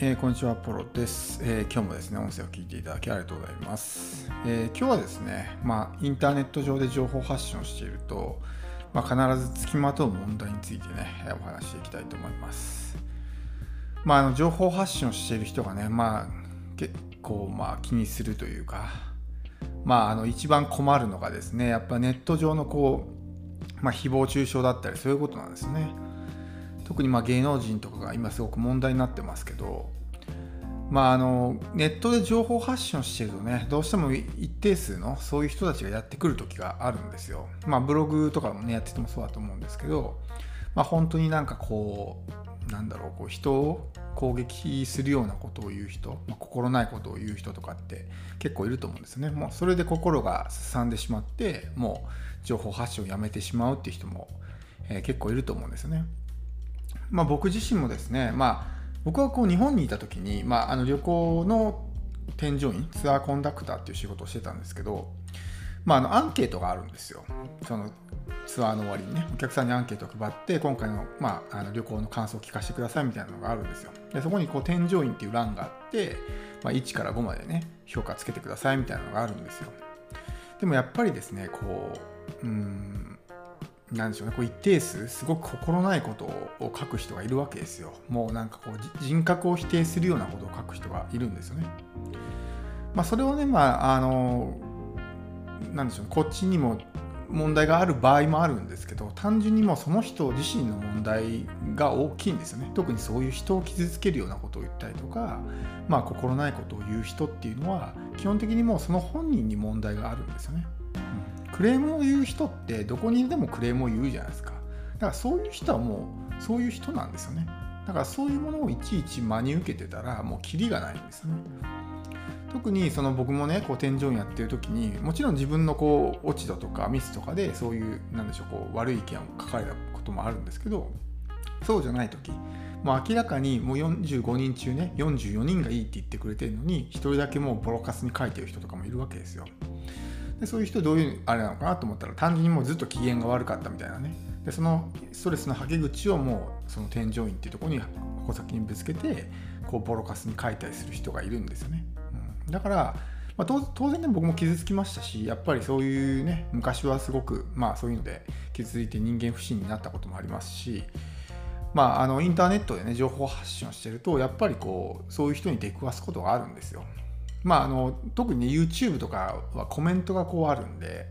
えー、こんにちは、ポロです、えー、今日もですね、音声を聞いていただきありがとうございます。えー、今日はですね、まあ、インターネット上で情報発信をしていると、まあ、必ずつきまとう問題についてね、お話していきたいと思います。まあ、あの情報発信をしている人がね、まあ、結構、まあ、気にするというか、まあ、あの一番困るのがですね、やっぱネット上のこう、まあ、誹謗中傷だったり、そういうことなんですね。特にま芸能人とかが今すごく問題になってますけど、まあ、あのネットで情報発信をしてるとねどうしても一定数のそういう人たちがやってくる時があるんですよ。まあブログとかもねやっててもそうだと思うんですけど、まあ、本当になんかこうなんだろうこう人を攻撃するようなことを言う人、まあ、心ないことを言う人とかって結構いると思うんですね。もうそれで心がすさんでしまってもう情報発信をやめてしまうっていう人も、えー、結構いると思うんですよね。まあ、僕自身もですね、まあ、僕はこう日本にいた時に、まあ、あの旅行の添乗員ツアーコンダクターっていう仕事をしてたんですけど、まあ、あのアンケートがあるんですよ。そのツアーの終わりにねお客さんにアンケートを配って今回の,、まあ、あの旅行の感想を聞かせてくださいみたいなのがあるんですよ。でそこにこう添乗員っていう欄があって、まあ、1から5までね評価つけてくださいみたいなのがあるんですよ。でもやっぱりですねこううんなんでしょうね。こう一定数すごく心ないことを書く人がいるわけですよ。もうなんかこう人格を否定するようなことを書く人がいるんですよね。まあそれをねまああのなんでしょうね。こっちにも問題がある場合もあるんですけど単純にもうその人自身の問題が大きいんですよね。特にそういう人を傷つけるようなことを言ったりとかまあ心ないことを言う人っていうのは基本的にもうその本人に問題があるんですよね。うん。クレームを言う人ってどこにでもクレームを言うじゃないですか。だからそういう人はもうそういう人なんですよね。だからそういうものをいちいち真に受けてたらもうキリがないんですよね。特にその僕もねこう天井やってる時にもちろん自分のこう落ち度とかミスとかでそういうなんでしょうこう悪い意見を書かれたこともあるんですけどそうじゃない時もう明らかにもう45人中ね44人がいいって言ってくれてるのに1人だけもうボロカスに書いてる人とかもいるわけですよ。でそういう人どういうあれなのかなと思ったら単純にもうずっと機嫌が悪かったみたいなね。でそのストレスのはけ口をもうその添乗員っていうところに矛先にぶつけてこうボロカスに書いたりする人がいるんですよね、うん、だから、まあ、当然ね僕も傷つきましたしやっぱりそういうね昔はすごくまあそういうので傷ついて人間不信になったこともありますしまあ、あのインターネットでね情報発信をしてるとやっぱりこうそういう人に出くわすことがあるんですよ。まあ、あの特にね YouTube とかはコメントがこうあるんで、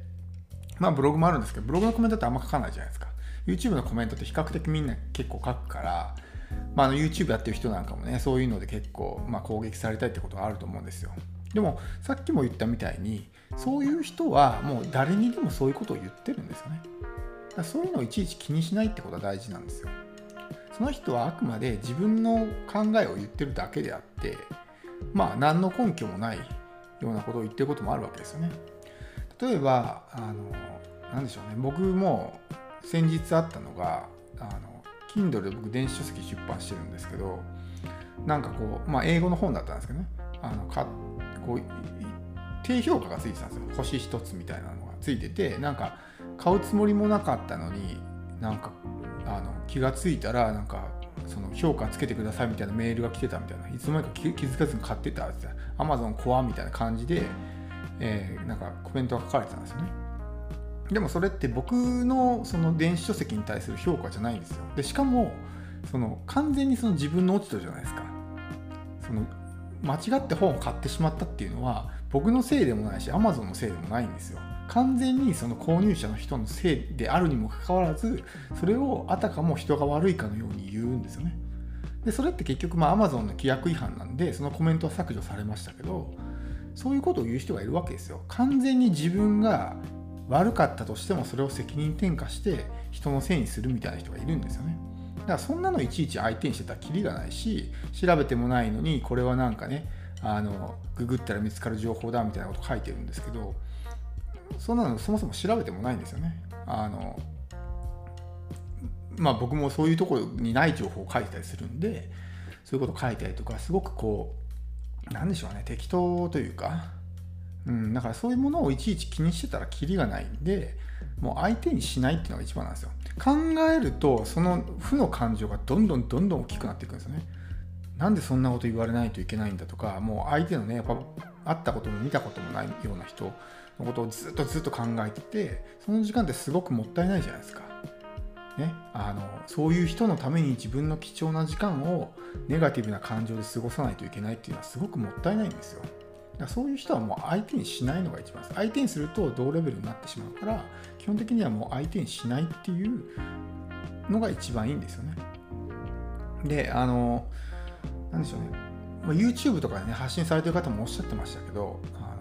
まあ、ブログもあるんですけどブログのコメントってあんま書かないじゃないですか。YouTube のコメントって比較的みんな結構書くから、まあ、あの YouTube やってる人なんかもねそういうので結構、まあ、攻撃されたいってことがあると思うんですよ。でもさっきも言ったみたいにそういう人はもう誰にでもそういうことを言ってるんですよね。だそういうのをいちいち気にしないってことが大事なんですよ。その人はあくまで自分の考えを言ってるだけであってまあ何の根拠もないようなことを言ってることもあるわけですよね。例えばあの何でしょうね。僕も先日あったのがあの Kindle で僕電子書籍出版してるんですけどなんかこうまあ英語の本だったんですけどね。あのかこう低評価がついてたんですよ。星1つみたいなのがついててなんか買うつもりもなかったのになんかあの気がついたらなんかその評価つけてくださいみたいなメールが来てたみたいな。いつの間にか気づかずに買ってたってアマゾンコアみたいな感じで、えー、なんかコメントが書かれてたんですよね。でもそれって僕のその電子書籍に対する評価じゃないんですよ。でしかもその完全にその自分の落ち度じゃないですか。その間違って本を買ってしまったっていうのは僕のせいでもないし Amazon のせいでもないんですよ。完全にその購入者の人のせいであるにもかかわらずそれをあたかも人が悪いかのように言うんですよね。でそれって結局まあ Amazon の規約違反なんでそのコメントは削除されましたけどそういうことを言う人がいるわけですよ。完全に自分が悪かったとしてもそれを責任転嫁して人のせいにするみたいな人がいるんですよね。だからそんなのいちいち相手にしてたらきりがないし調べてもないのにこれはなんかねあのググったら見つかる情報だみたいなこと書いてるんですけどそんなのそもそも調べてもないんですよね。あのまあ僕もそういうところにない情報を書いてたりするんでそういうこと書いたりとかすごくこうなんでしょうね適当というか、うん、だからそういうものをいちいち気にしてたらキリがないんでもう相手にしないっていうのが一番なんですよ。考えるとその負の感情がどんどんどんどん大きくなっていくんですよね。なんでそんなこと言われないといけないんだとかもう相手のねやっぱ会ったことも見たこともないような人のことをずっとずっと考えててその時間ってすごくもったいないじゃないですか。ね、あのそういう人のために自分の貴重な時間をネガティブな感情で過ごさないといけないっていうのはすごくもったいないんですよ。だからそういう人はもう相手にしないのが一番です。相手にすると同レベルになってしまうから基本的にはもう相手にしないっていうのが一番いいんですよね。で、あの、なんでしょうね、YouTube とかでね、発信されてる方もおっしゃってましたけど、あ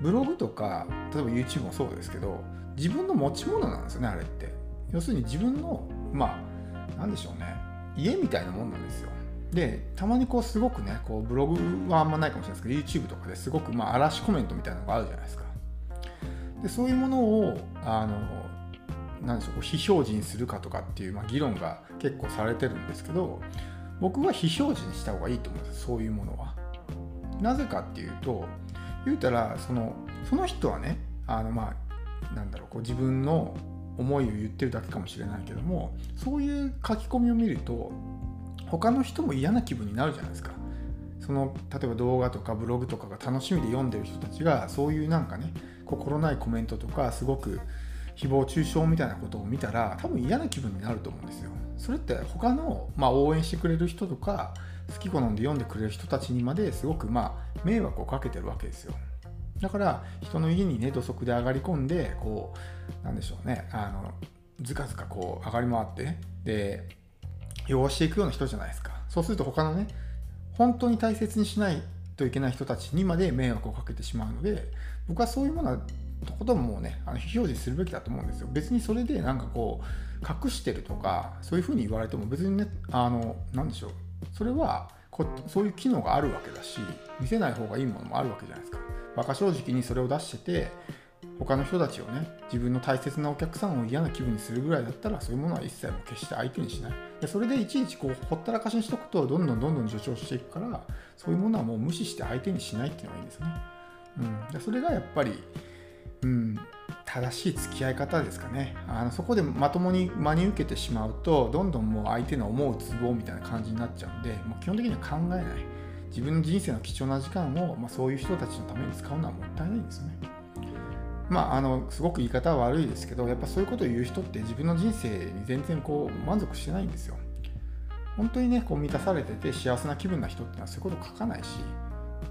ブログとか、例えば YouTube もそうですけど、自分の持ち物なんですよね、あれって。要するに自分の、まあ、なんでしょうね、家みたいなもんなんですよ。で、たまにこうすごくね、こうブログはあんまないかもしれないですけど、YouTube とかですごくまあ嵐コメントみたいなのがあるじゃないですか。で、そういうものを、あの、なんでしょう、非表示にするかとかっていう、まあ、議論が結構されてるんですけど、僕は非表示にした方がいいと思うんですそういうものは。なぜかっていうと言うたらそのその人はねあのまあなんだろうこう自分の思いを言ってるだけかもしれないけどもそういう書き込みを見ると他の人も嫌な気分になるじゃないですか。その例えば動画とかブログとかが楽しみで読んでる人たちがそういうなんかね心ないコメントとかすごく誹謗中傷みたいなことを見たら多分嫌な気分になると思うんですよ。それって他の、まあ、応援してくれる人とか好き好んで読んでくれる人たちにまですごくまあ迷惑をかけてるわけですよ。だから人の家にね土足で上がり込んでこうなんでしょうねあのずかずかこう上がり回ってで汚していくような人じゃないですか。そうすると他のね本当に大切にしないといけない人たちにまで迷惑をかけてしまうので僕はそういうものはとことんもうねあの非表示するべきだと思うんですよ別にそれでなんかこう隠してるとかそういうふうに言われても別にねあの何でしょうそれはこそういう機能があるわけだし見せない方がいいものもあるわけじゃないですか。馬鹿正直にそれを出してて他の人たちをね自分の大切なお客さんを嫌な気分にするぐらいだったらそういうものは一切も決して相手にしない。でそれでいちいちこうほったらかしにしとくとどんどんどんどん助長していくからそういうものはもう無視して相手にしないっていうのがいいんですよね、うん、でそれがやっぱりうん、正しい付き合い方ですかね。あのそこでまともに真に受けてしまうとどんどんもう相手の思うツボみたいな感じになっちゃうんでもう基本的には考えない。自分の人生の貴重な時間を、まあ、そういう人たちのために使うのはもったいないんですよね。まあ、あのすごく言い方は悪いですけどやっぱそういうことを言う人って自分の人生に全然こう満足してないんですよ。本当にねこう満たされてて幸せな気分な人ってのはそういうこと書かないし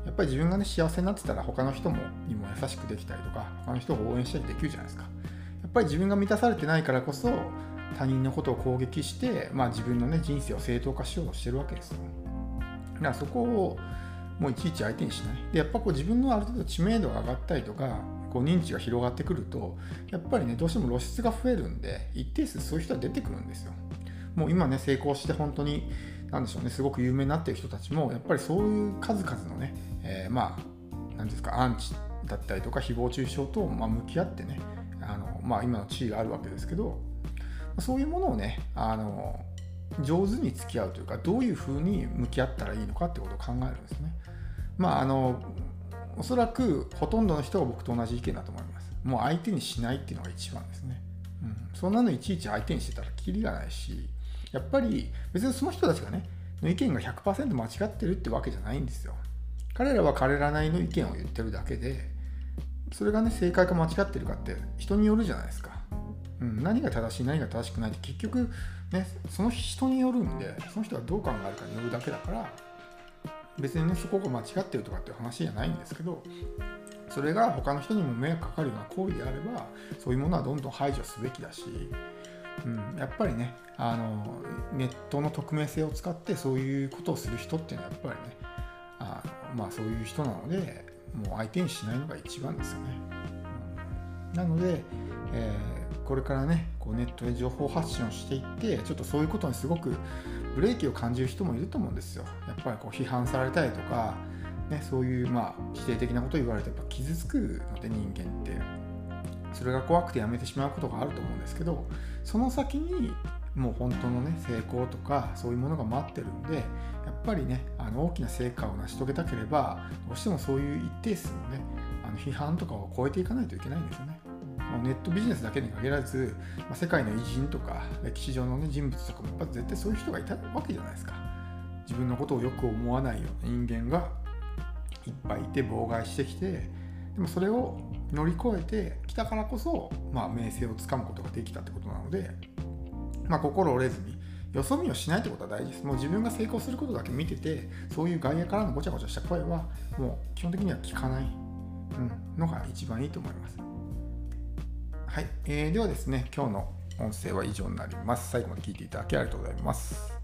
やっぱり自分がね幸せになってたら他の人もにも優しくできたりとか他の人を応援したりできるじゃないですか。やっぱり自分が満たされてないからこそ他人のことを攻撃して、まあ、自分のね人生を正当化しようとしてるわけですよ。だからそこをもういちいち相手にしない。でやっぱこう自分のある程度知名度が上がったりとかこう認知が広がってくるとやっぱりねどうしても露出が増えるんで一定数そういう人は出てくるんですよ。もう今ね成功して本当になんでしょうねすごく有名になってる人たちもやっぱりそういう数々のねえー、まあ何ですかアンチだったりとか誹謗中傷と、まあ、向き合ってねあの、まあ、今の地位があるわけですけどそういうものをねあの上手に付き合うというかどういうふうに向き合ったらいいのかってことを考えるんですね。まああのおそらくほとんどの人が僕と同じ意見だと思います。もう相手にしないっていうのが一番ですね。うん、そんなのいちいち相手にしてたらキリがないしやっぱり別にその人たちがねの意見が100%間違ってるってわけじゃないんですよ。彼らは彼らなりの意見を言ってるだけでそれがね正解か間違ってるかって人によるじゃないですか、うん、何が正しい何が正しくないって結局ねその人によるんでその人がどう考えるかによるだけだから別にねそこが間違ってるとかっていう話じゃないんですけどそれが他の人にも迷惑かかるような行為であればそういうものはどんどん排除すべきだし、うん、やっぱりねあのネットの匿名性を使ってそういうことをする人っていうのはやっぱりねあまあそういう人なのでもう相手にしないのが一番ですよね。うん、なので、えー、これからねこうネットで情報発信をしていってちょっとそういうことにすごくブレーキを感じる人もいると思うんですよ。やっぱりこう批判されたりとか、ね、そういうまあ否定的なことを言われてやっぱ傷つくので人間ってそれが怖くてやめてしまうことがあると思うんですけどその先にもう本当のね成功とかそういうものが待ってるんでやっぱりねあの大きな成果を成し遂げたければどうしてもそういう一定数のねあの批判とかを超えていかないといけないんですよね。ネットビジネスだけに限らず、ま、世界の偉人とか歴史上の、ね、人物とかもやっぱ絶対そういう人がいたわけじゃないですか。自分のことをよく思わないような人間がいっぱいいて妨害してきてでもそれを乗り越えてきたからこそ、まあ、名声をつかむことができたってことなので、まあ、心折れずによそ見をしないってことは大事です。もう自分が成功することだけ見てて、そういう外野からのごちゃごちゃした声は、もう基本的には聞かない、うん、のが一番いいと思います。はい、えー、ではですね、今日の音声は以上になります。最後まで聞いていただきありがとうございます。